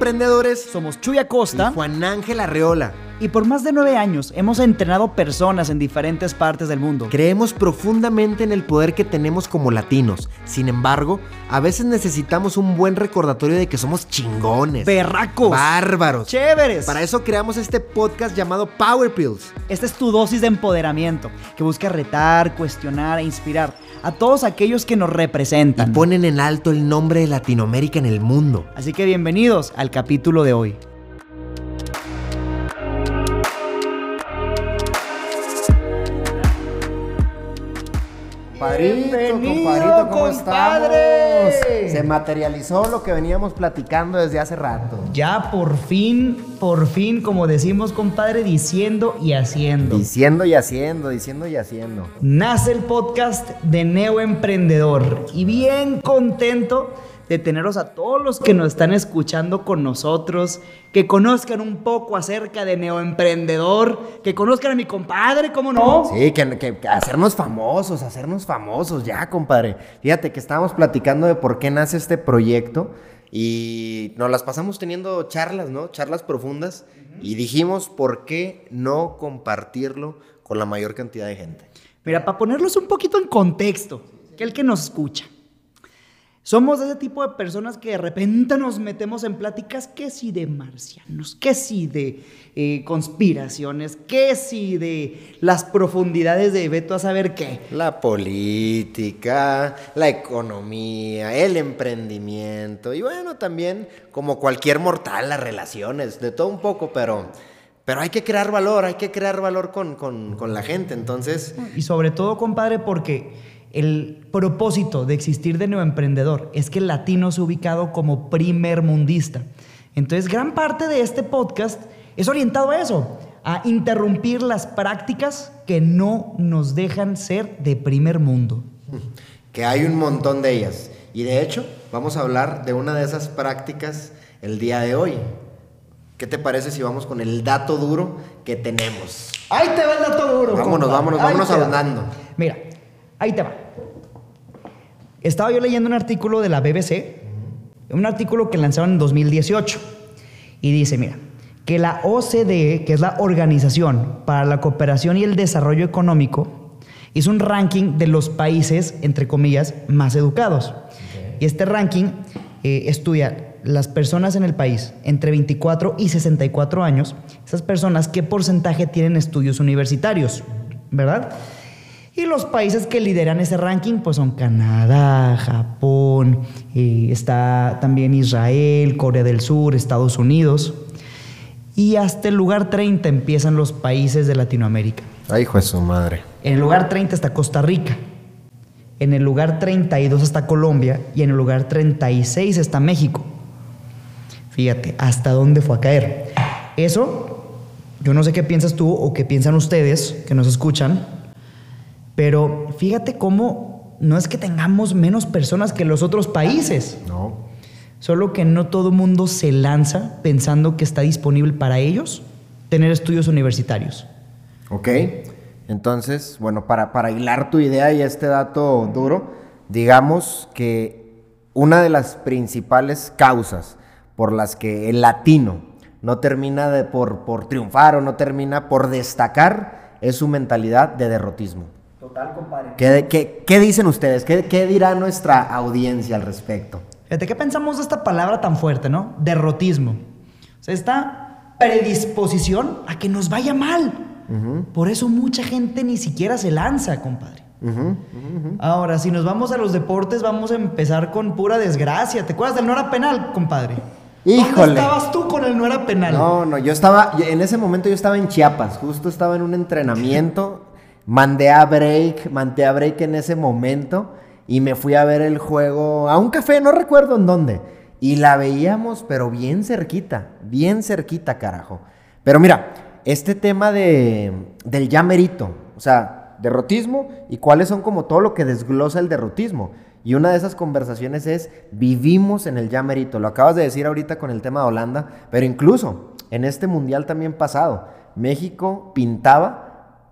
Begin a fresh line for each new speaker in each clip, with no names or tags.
Emprendedores.
Somos Chuy Acosta
Juan Ángel Arreola.
Y por más de nueve años hemos entrenado personas en diferentes partes del mundo.
Creemos profundamente en el poder que tenemos como latinos. Sin embargo, a veces necesitamos un buen recordatorio de que somos chingones.
Berracos.
Bárbaros.
Chéveres.
Para eso creamos este podcast llamado Power Pills.
Esta es tu dosis de empoderamiento que busca retar, cuestionar e inspirar a todos aquellos que nos representan.
Y ponen en alto el nombre de Latinoamérica en el mundo.
Así que bienvenidos al capítulo de hoy.
¿Cómo
compadre.
estamos? Se materializó lo que veníamos platicando desde hace rato.
Ya por fin, por fin, como decimos, compadre, diciendo y haciendo.
Diciendo y haciendo, diciendo y haciendo.
Nace el podcast de Neo Emprendedor y bien contento de teneros a todos los que nos están escuchando con nosotros, que conozcan un poco acerca de Neo Emprendedor, que conozcan a mi compadre, ¿cómo no?
Sí, que, que- que hacernos famosos, hacernos famosos ya, compadre. Fíjate que estábamos platicando de por qué nace este proyecto y nos las pasamos teniendo charlas, ¿no? Charlas profundas y dijimos por qué no compartirlo con la mayor cantidad de gente.
Mira, para ponerlos un poquito en contexto, que el que nos escucha. Somos ese tipo de personas que de repente nos metemos en pláticas que si de marcianos, que si de eh, conspiraciones, que si de las profundidades de Beto a saber qué.
La política, la economía, el emprendimiento y bueno, también como cualquier mortal, las relaciones, de todo un poco, pero, pero hay que crear valor, hay que crear valor con, con- con la gente. Entonces,
Y sobre todo, compadre, porque el propósito de existir de Neoemprendedor es que el latino se ubicado como primer mundista. Entonces, gran parte de este podcast es orientado a eso, a interrumpir las prácticas que no nos dejan ser de primer mundo.
que hay un montón de ellas. Y de hecho, vamos a hablar de una de esas prácticas el día de hoy. ¿Qué te parece si vamos con el dato duro que tenemos?
Ahí te va el dato duro.
Vámonos,
compadre.
vámonos, vámonos ahondando.
Mira, ahí te va. Estaba yo leyendo un artículo de la BBC, un artículo que lanzaron en 2018, y dice, mira, que la OCDE, que es la Organización para la Cooperación y el Desarrollo Económico, hizo un ranking de los países, entre comillas, más educados. Y este ranking eh, estudia las personas en el país entre 24 y 64 años, esas personas, qué porcentaje tienen estudios universitarios, ¿verdad? Y los países que lideran ese ranking pues son Canadá, Japón, eh, está también Israel, Corea del Sur, Estados Unidos. Y hasta el lugar 30 empiezan los países de Latinoamérica.
Ay, hijo de su madre.
En el lugar 30 está Costa Rica. En el lugar 32 está Colombia. Y en el lugar 36 está México. Fíjate, hasta dónde fue a caer. Eso, yo no sé qué piensas tú o qué piensan ustedes que nos escuchan. Pero fíjate cómo no es que tengamos menos personas que los otros países.
No.
Solo que no todo mundo se lanza pensando que está disponible para ellos tener estudios universitarios.
Ok. Entonces, bueno, para, para hilar tu idea y este dato duro, digamos que una de las principales causas por las que el latino no termina de, por, por triunfar o no termina por destacar es su mentalidad de derrotismo.
Total, compadre.
¿Qué, qué- qué dicen ustedes? ¿Qué, qué dirá nuestra audiencia al respecto?
Fíjate, ¿qué pensamos de esta palabra tan fuerte, no? Derrotismo. O sea, esta predisposición a que nos vaya mal. Por eso mucha gente ni siquiera se lanza, compadre. Ahora, si nos vamos a los deportes, vamos a empezar con pura desgracia. ¿Te acuerdas del no era penal, compadre? ¿Dónde
Híjole.
estabas tú con el no era penal?
No, no, yo estaba, en ese momento yo estaba en Chiapas, justo estaba en un entrenamiento, mandé a break, mandé a break en ese momento y me fui a ver el juego a un café, no recuerdo en dónde, y la veíamos, pero bien cerquita, bien cerquita, carajo. Pero mira, este tema de, del ya merito, o sea, derrotismo y cuáles son como todo lo que desglosa el derrotismo. Y una de esas conversaciones es, vivimos en el ya merito. Lo acabas de decir ahorita con el tema de Holanda, pero incluso en este mundial también pasado, México pintaba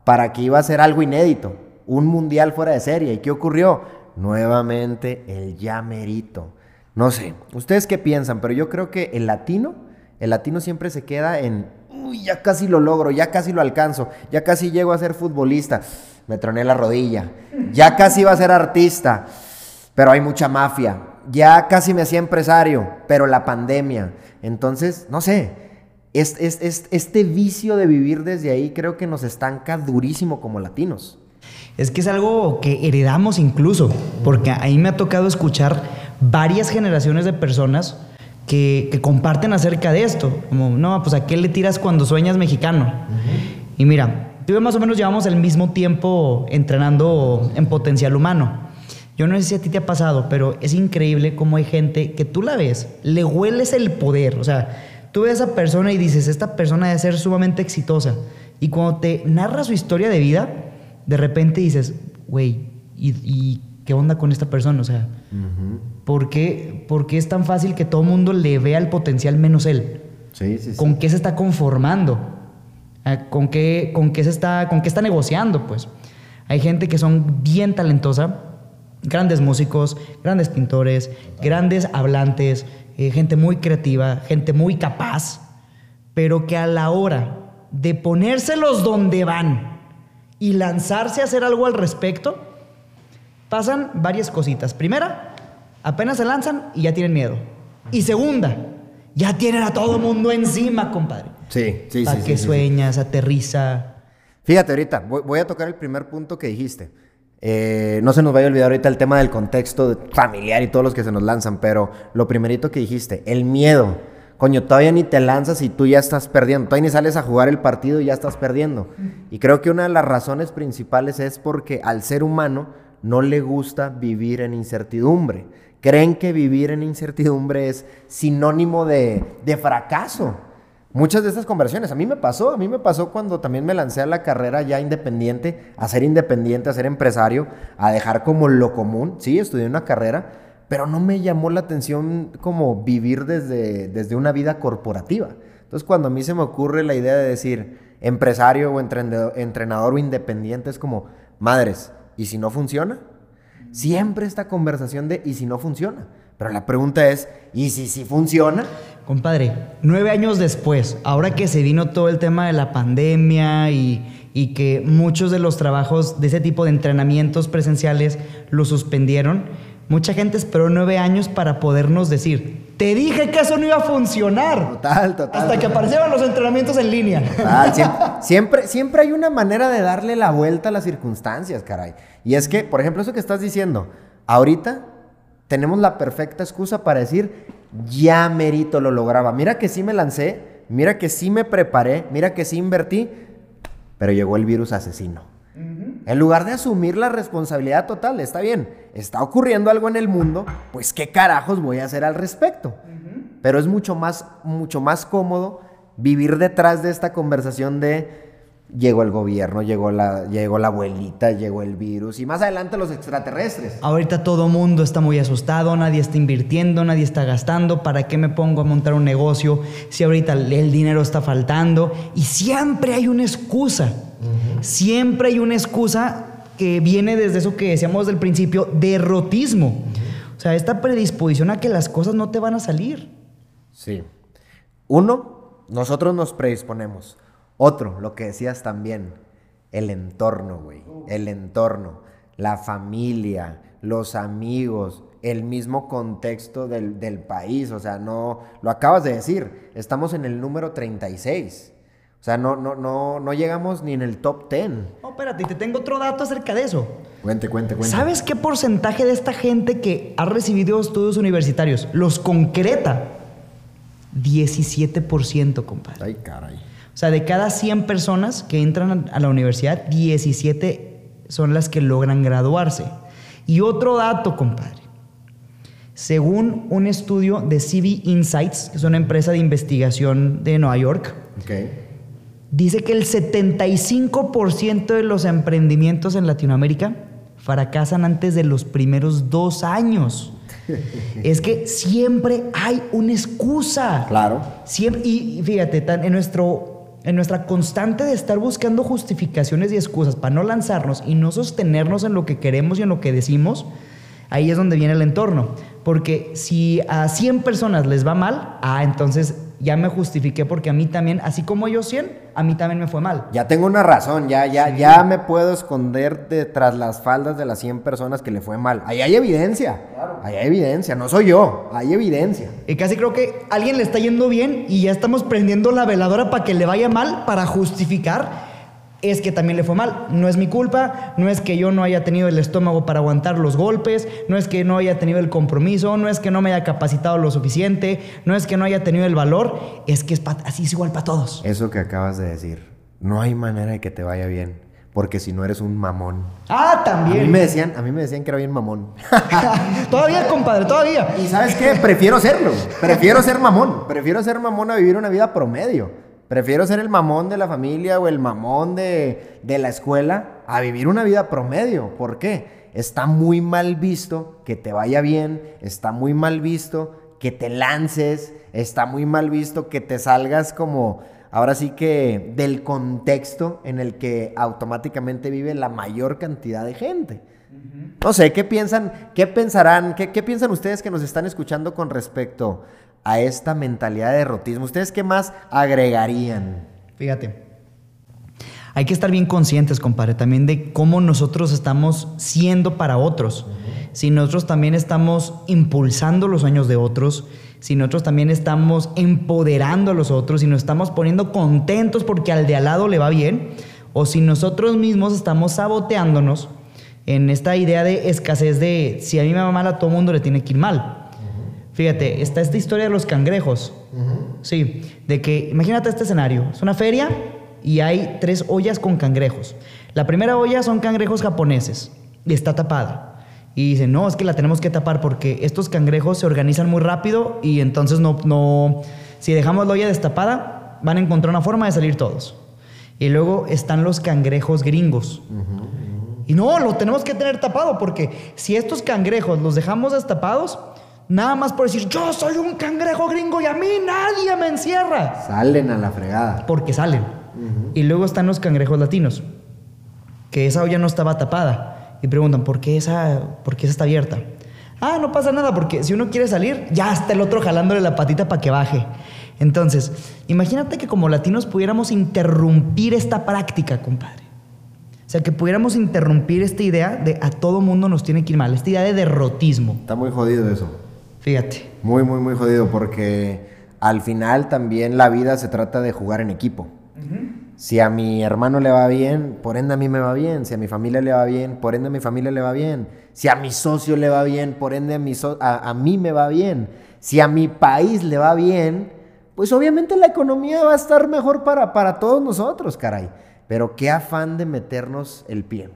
para que iba a ser algo inédito, un mundial fuera de serie. ¿Y qué ocurrió? Nuevamente el ya merito. No sé, ustedes qué piensan, pero yo creo que el latino, el latino siempre se queda en, uy, ya casi lo logro, ya casi lo alcanzo, ya casi llego a ser futbolista, me troné la rodilla, ya casi iba a ser artista, pero hay mucha mafia, ya casi me hacía empresario, pero la pandemia. Entonces, no sé, es, este vicio de vivir desde ahí creo que nos estanca durísimo como latinos.
Es que es algo que heredamos incluso, porque ahí me ha tocado escuchar varias generaciones de personas que, comparten acerca de esto. Como, no, pues a qué le tiras cuando sueñas mexicano. Y mira, tú y yo más o menos llevamos el mismo tiempo entrenando en potencial humano. Yo no sé si a ti te ha pasado, pero es increíble cómo hay gente que tú la ves, le hueles el poder. O sea, tú ves a esa persona y dices, esta persona debe ser sumamente exitosa. Y cuando te narra su historia de vida, de repente dices, güey, ¿y, qué onda con esta persona? O sea, ¿por, qué, es tan fácil que todo el mundo le vea el potencial menos él? Sí, sí, sí. ¿Con qué se está conformando? Ah, ¿Con qué, con qué se está, con qué está negociando? Pues hay gente que son bien talentosa, grandes músicos, grandes pintores, grandes hablantes, eh, gente muy creativa, gente muy capaz, pero que a la hora de ponérselos donde van y lanzarse a hacer algo al respecto, pasan varias cositas. Primera, apenas se lanzan y ya tienen miedo. Y segunda, ya tienen a todo mundo encima, compadre.
Sí, sí, sí.
Para que sueñas, aterriza.
Fíjate ahorita, voy, a tocar el primer punto que dijiste. Eh, no se nos vaya a olvidar ahorita el tema del contexto familiar y todos los que se nos lanzan, pero lo primerito que dijiste, el miedo. Coño, todavía ni te lanzas y tú ya estás perdiendo. Todavía ni sales a jugar el partido y ya estás perdiendo. Y creo que una de las razones principales es porque al ser humano no le gusta vivir en incertidumbre. Creen que vivir en incertidumbre es sinónimo de, de fracaso. Muchas de estas conversiones, a mí me pasó, a mí me pasó cuando también me lancé a la carrera ya independiente, a ser independiente, a ser empresario, a dejar como lo común. Sí, estudié una carrera, pero no me llamó la atención como vivir desde, desde una vida corporativa. Entonces cuando a mí se me ocurre la idea de decir empresario o entrenador o independiente, es como, madres, ¿y si no funciona? Siempre esta conversación de ¿y si no funciona? Pero la pregunta es, ¿y si sí funciona?
Compadre, nueve años después, ahora que se vino todo el tema de la pandemia y, y que muchos de los trabajos de ese tipo de entrenamientos presenciales lo suspendieron, mucha gente esperó nueve años para podernos decir, te dije que eso no iba a funcionar.
Total, total.
Hasta que aparecieron los entrenamientos en línea.
siempre, siempre, hay una manera de darle la vuelta a las circunstancias, caray. Y es que, por ejemplo, eso que estás diciendo, ahorita tenemos la perfecta excusa para decir, ya merito lo lograba. Mira que sí me lancé, mira que sí me preparé, mira que sí invertí, pero llegó el virus asesino. En lugar de asumir la responsabilidad total, está bien, está ocurriendo algo en el mundo, pues qué carajos voy a hacer al respecto. Pero es mucho más, mucho más cómodo vivir detrás de esta conversación de llegó el gobierno, llegó la, llegó la abuelita, llegó el virus y más adelante los extraterrestres.
Ahorita todo mundo está muy asustado, nadie está invirtiendo, nadie está gastando. ¿Para qué me pongo a montar un negocio si ahorita el dinero está faltando? Y siempre hay una excusa. Siempre hay una excusa que viene desde eso que decíamos del principio, derrotismo. O sea, esta predisposición a que las cosas no te van a salir.
Sí. Uno, nosotros nos predisponemos. Otro, lo que decías también, el entorno, güey. El entorno, la familia, los amigos, el mismo contexto del, del, país. O sea, no, lo acabas de decir, estamos en el número 36. O sea, no, no, no, no llegamos ni en el top 10.
No, espérate, te tengo otro dato acerca de eso.
Cuente, cuente, cuente.
¿Sabes qué porcentaje de esta gente que ha recibido estudios universitarios los concreta? 17%, compadre.
Ay, caray.
O sea, de cada 100 personas que entran a la universidad, 17 son las que logran graduarse. Y otro dato, compadre. Según un estudio de CV Insights, que es una empresa de investigación de Nueva York, dice que el 75% de los emprendimientos en Latinoamérica fracasan antes de los primeros dos años. es que siempre hay una excusa.
Claro.
Siempre, y fíjate, en nuestro en nuestra constante de estar buscando justificaciones y excusas para no lanzarnos y no sostenernos en lo que queremos y en lo que decimos, ahí es donde viene el entorno. Porque si a 100 personas les va mal, ah, entonces ya me justifiqué porque a mí también, así como ellos 100, a mí también me fue mal.
Ya tengo una razón, ya, ya, ya me puedo esconder detrás las faldas de las 100 personas que le fue mal. Ahí hay evidencia. Ahí hay evidencia, no soy yo, hay evidencia.
Y casi creo que a alguien le está yendo bien y ya estamos prendiendo la veladora para que le vaya mal, para justificar es que también le fue mal. No es mi culpa, no es que yo no haya tenido el estómago para aguantar los golpes, no es que no haya tenido el compromiso, no es que no me haya capacitado lo suficiente, no es que no haya tenido el valor, es que es así es igual para todos.
Eso que acabas de decir, no hay manera de que te vaya bien. Porque si no eres un mamón.
Ah, también.
A mí me decían, a mí me decían que era bien mamón.
todavía, compadre, todavía.
Y sabes qué, prefiero serlo. Prefiero ser mamón. Prefiero ser mamón a vivir una vida promedio. Prefiero ser el mamón de la familia o el mamón de, la escuela a vivir una vida promedio. ¿Por qué? Está muy mal visto que te vaya bien, está muy mal visto que te lances, está muy mal visto que te salgas como, ahora sí que del contexto en el que automáticamente vive la mayor cantidad de gente. No sé, ¿qué piensan? ¿Qué pensarán? ¿Qué, ¿Qué piensan ustedes que nos están escuchando con respecto a esta mentalidad de derrotismo? ¿Ustedes qué más agregarían?
Fíjate. Hay que estar bien conscientes, compadre, también de cómo nosotros estamos siendo para otros. Si nosotros también estamos impulsando los sueños de otros, si nosotros también estamos empoderando a los otros, si nos estamos poniendo contentos porque al de al lado le va bien, o si nosotros mismos estamos saboteándonos en esta idea de escasez de si a mí me va mal a todo mundo le tiene que ir mal. Fíjate, está esta historia de los cangrejos. Sí, de que imagínate este escenario. Es una feria y hay tres ollas con cangrejos. La primera olla son cangrejos japoneses y está tapada. Y dicen, no, es que la tenemos que tapar porque estos cangrejos se organizan muy rápido y entonces no, no, si dejamos la olla destapada, van a encontrar una forma de salir todos. Y luego están los cangrejos gringos. Y no, lo tenemos que tener tapado porque si estos cangrejos los dejamos destapados, Nada más por decir, yo soy un cangrejo gringo y a mí nadie me encierra.
Salen a la fregada.
Porque salen. Y luego están los cangrejos latinos, que esa olla no estaba tapada. Y preguntan, ¿por qué esa, por qué esa está abierta? Ah, no pasa nada, porque si uno quiere salir, ya está el otro jalándole la patita para que baje. Entonces, imagínate que como latinos pudiéramos interrumpir esta práctica, compadre. O sea, que pudiéramos interrumpir esta idea de a todo mundo nos tiene que ir mal, esta idea de derrotismo.
Está muy jodido eso.
Fíjate.
Muy, muy, muy jodido porque al final también la vida se trata de jugar en equipo. Si a mi hermano le va bien, por ende a mí me va bien. Si a mi familia le va bien, por ende a mi familia le va bien. Si a mi socio le va bien, por ende a, mi a, mí me va bien. Si a mi país le va bien, pues obviamente la economía va a estar mejor para, para todos nosotros, caray. Pero qué afán de meternos el pie.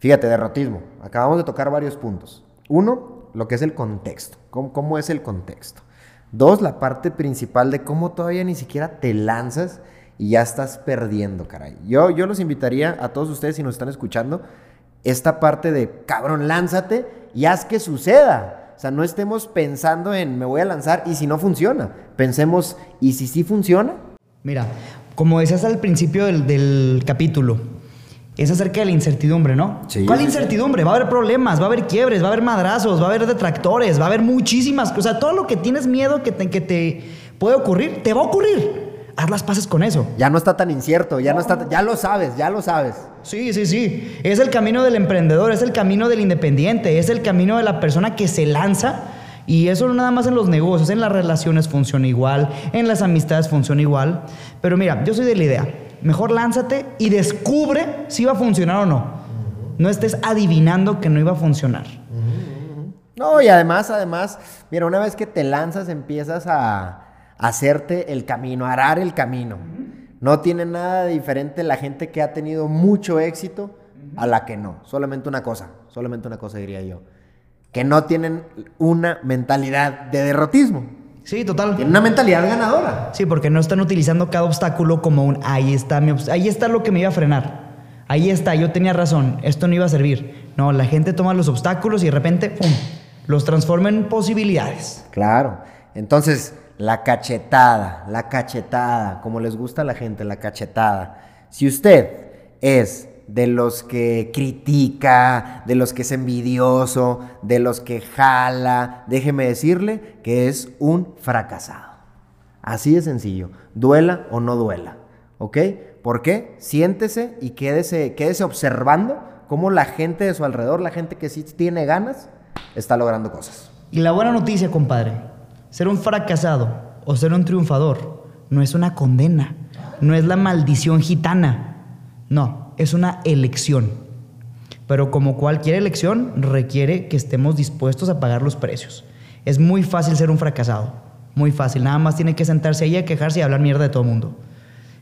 Fíjate, derrotismo. Acabamos de tocar varios puntos. Uno, lo que es el contexto, cómo, es el contexto. Dos, la parte principal de cómo todavía ni siquiera te lanzas y ya estás perdiendo, caray. Yo, yo los invitaría a todos ustedes, si nos están escuchando, esta parte de, cabrón, lánzate y haz que suceda. O sea, no estemos pensando en, me voy a lanzar y si no funciona. Pensemos, ¿y si sí funciona?
Mira, como decías al principio del, del capítulo, es acerca de la incertidumbre, ¿no? Sí, ¿Cuál incertidumbre? Va a haber problemas, va a haber quiebres, va a haber madrazos, va a haber detractores, va a haber muchísimas cosas. O sea, todo lo que tienes miedo que te, que te puede ocurrir, te va a ocurrir. Haz las paces con eso.
Ya no está tan incierto, ya no está, ya lo sabes, ya lo sabes.
Sí, sí, sí. Es el camino del emprendedor, es el camino del independiente, es el camino de la persona que se lanza. Y eso no nada más en los negocios, en las relaciones funciona igual, en las amistades funciona igual. Pero mira, yo soy de la idea Mejor lánzate y descubre si va a funcionar o no. No estés adivinando que no iba a funcionar.
No, y además, además, mira, una vez que te lanzas empiezas a, hacerte el camino, a arar el camino. No tiene nada diferente la gente que ha tenido mucho éxito a la que no. Solamente una cosa, solamente una cosa diría yo. Que no tienen una mentalidad de derrotismo.
Sí, total.
Tiene una mentalidad ganadora.
Sí, porque no están utilizando cada obstáculo como un ahí está, mi ahí está lo que me iba a frenar. Ahí está, yo tenía razón, esto no iba a servir. No, la gente toma los obstáculos y de repente, ¡pum! los transforma en posibilidades.
Claro. Entonces, la cachetada, la cachetada, como les gusta a la gente, la cachetada. Si usted es de los que critica, de los que es envidioso, de los que jala, déjeme decirle que es un fracasado. Así de sencillo, duela o no duela, ¿ok? ¿Por qué? Siéntese y quédese, quédese observando cómo la gente de su alrededor, la gente que sí tiene ganas, está logrando cosas.
Y la buena noticia, compadre, ser un fracasado o ser un triunfador no es una condena, no es la maldición gitana, no, es una elección. Pero como cualquier elección, requiere que estemos dispuestos a pagar los precios. Es muy fácil ser un fracasado, muy fácil, nada más tiene que sentarse ahí a quejarse y hablar mierda de todo el mundo.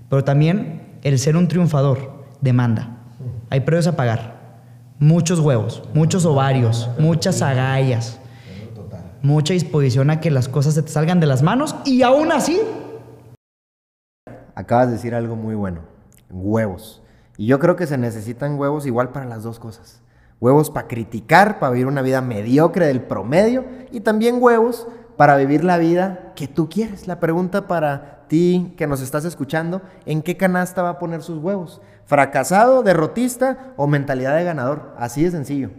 Pero también el ser un triunfador demanda. Hay precios a pagar. Muchos huevos, muchos ovarios, muchas agallas, mucha disposición a que las cosas se te salgan de las manos y aún así
Acabas de decir algo muy bueno. Huevos. Y yo creo que se necesitan huevos igual para las dos cosas. Huevos para criticar, para vivir una vida mediocre del promedio. Y también huevos para vivir la vida que tú quieres. La pregunta para ti que nos estás escuchando, ¿en qué canasta va a poner sus huevos? ¿Fracasado, derrotista o mentalidad de ganador? Así de sencillo.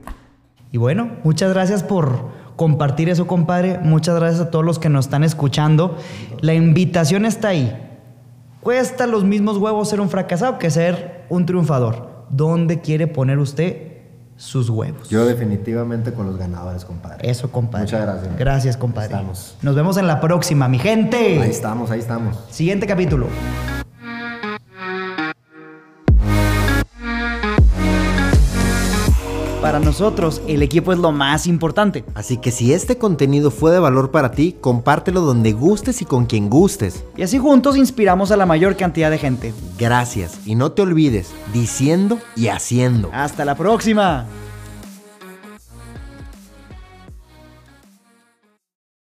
Y bueno, muchas gracias por compartir eso, compadre. Muchas gracias a todos los que nos están escuchando. La invitación está ahí. Cuesta los mismos huevos ser un fracasado que ser un triunfador. ¿Dónde quiere poner usted sus huevos?
Yo definitivamente con los ganadores, compadre.
Eso, compadre.
Muchas gracias.
Gracias, compadre.
Ahí estamos.
Nos vemos en la próxima, mi gente.
Ahí estamos, ahí estamos.
Siguiente capítulo. Nosotros, el equipo es lo más importante.
Así que si este contenido fue de valor para ti, compártelo donde gustes y con quien gustes.
Y así juntos inspiramos a la mayor cantidad de gente.
Gracias y no te olvides, diciendo y haciendo.
Hasta la próxima.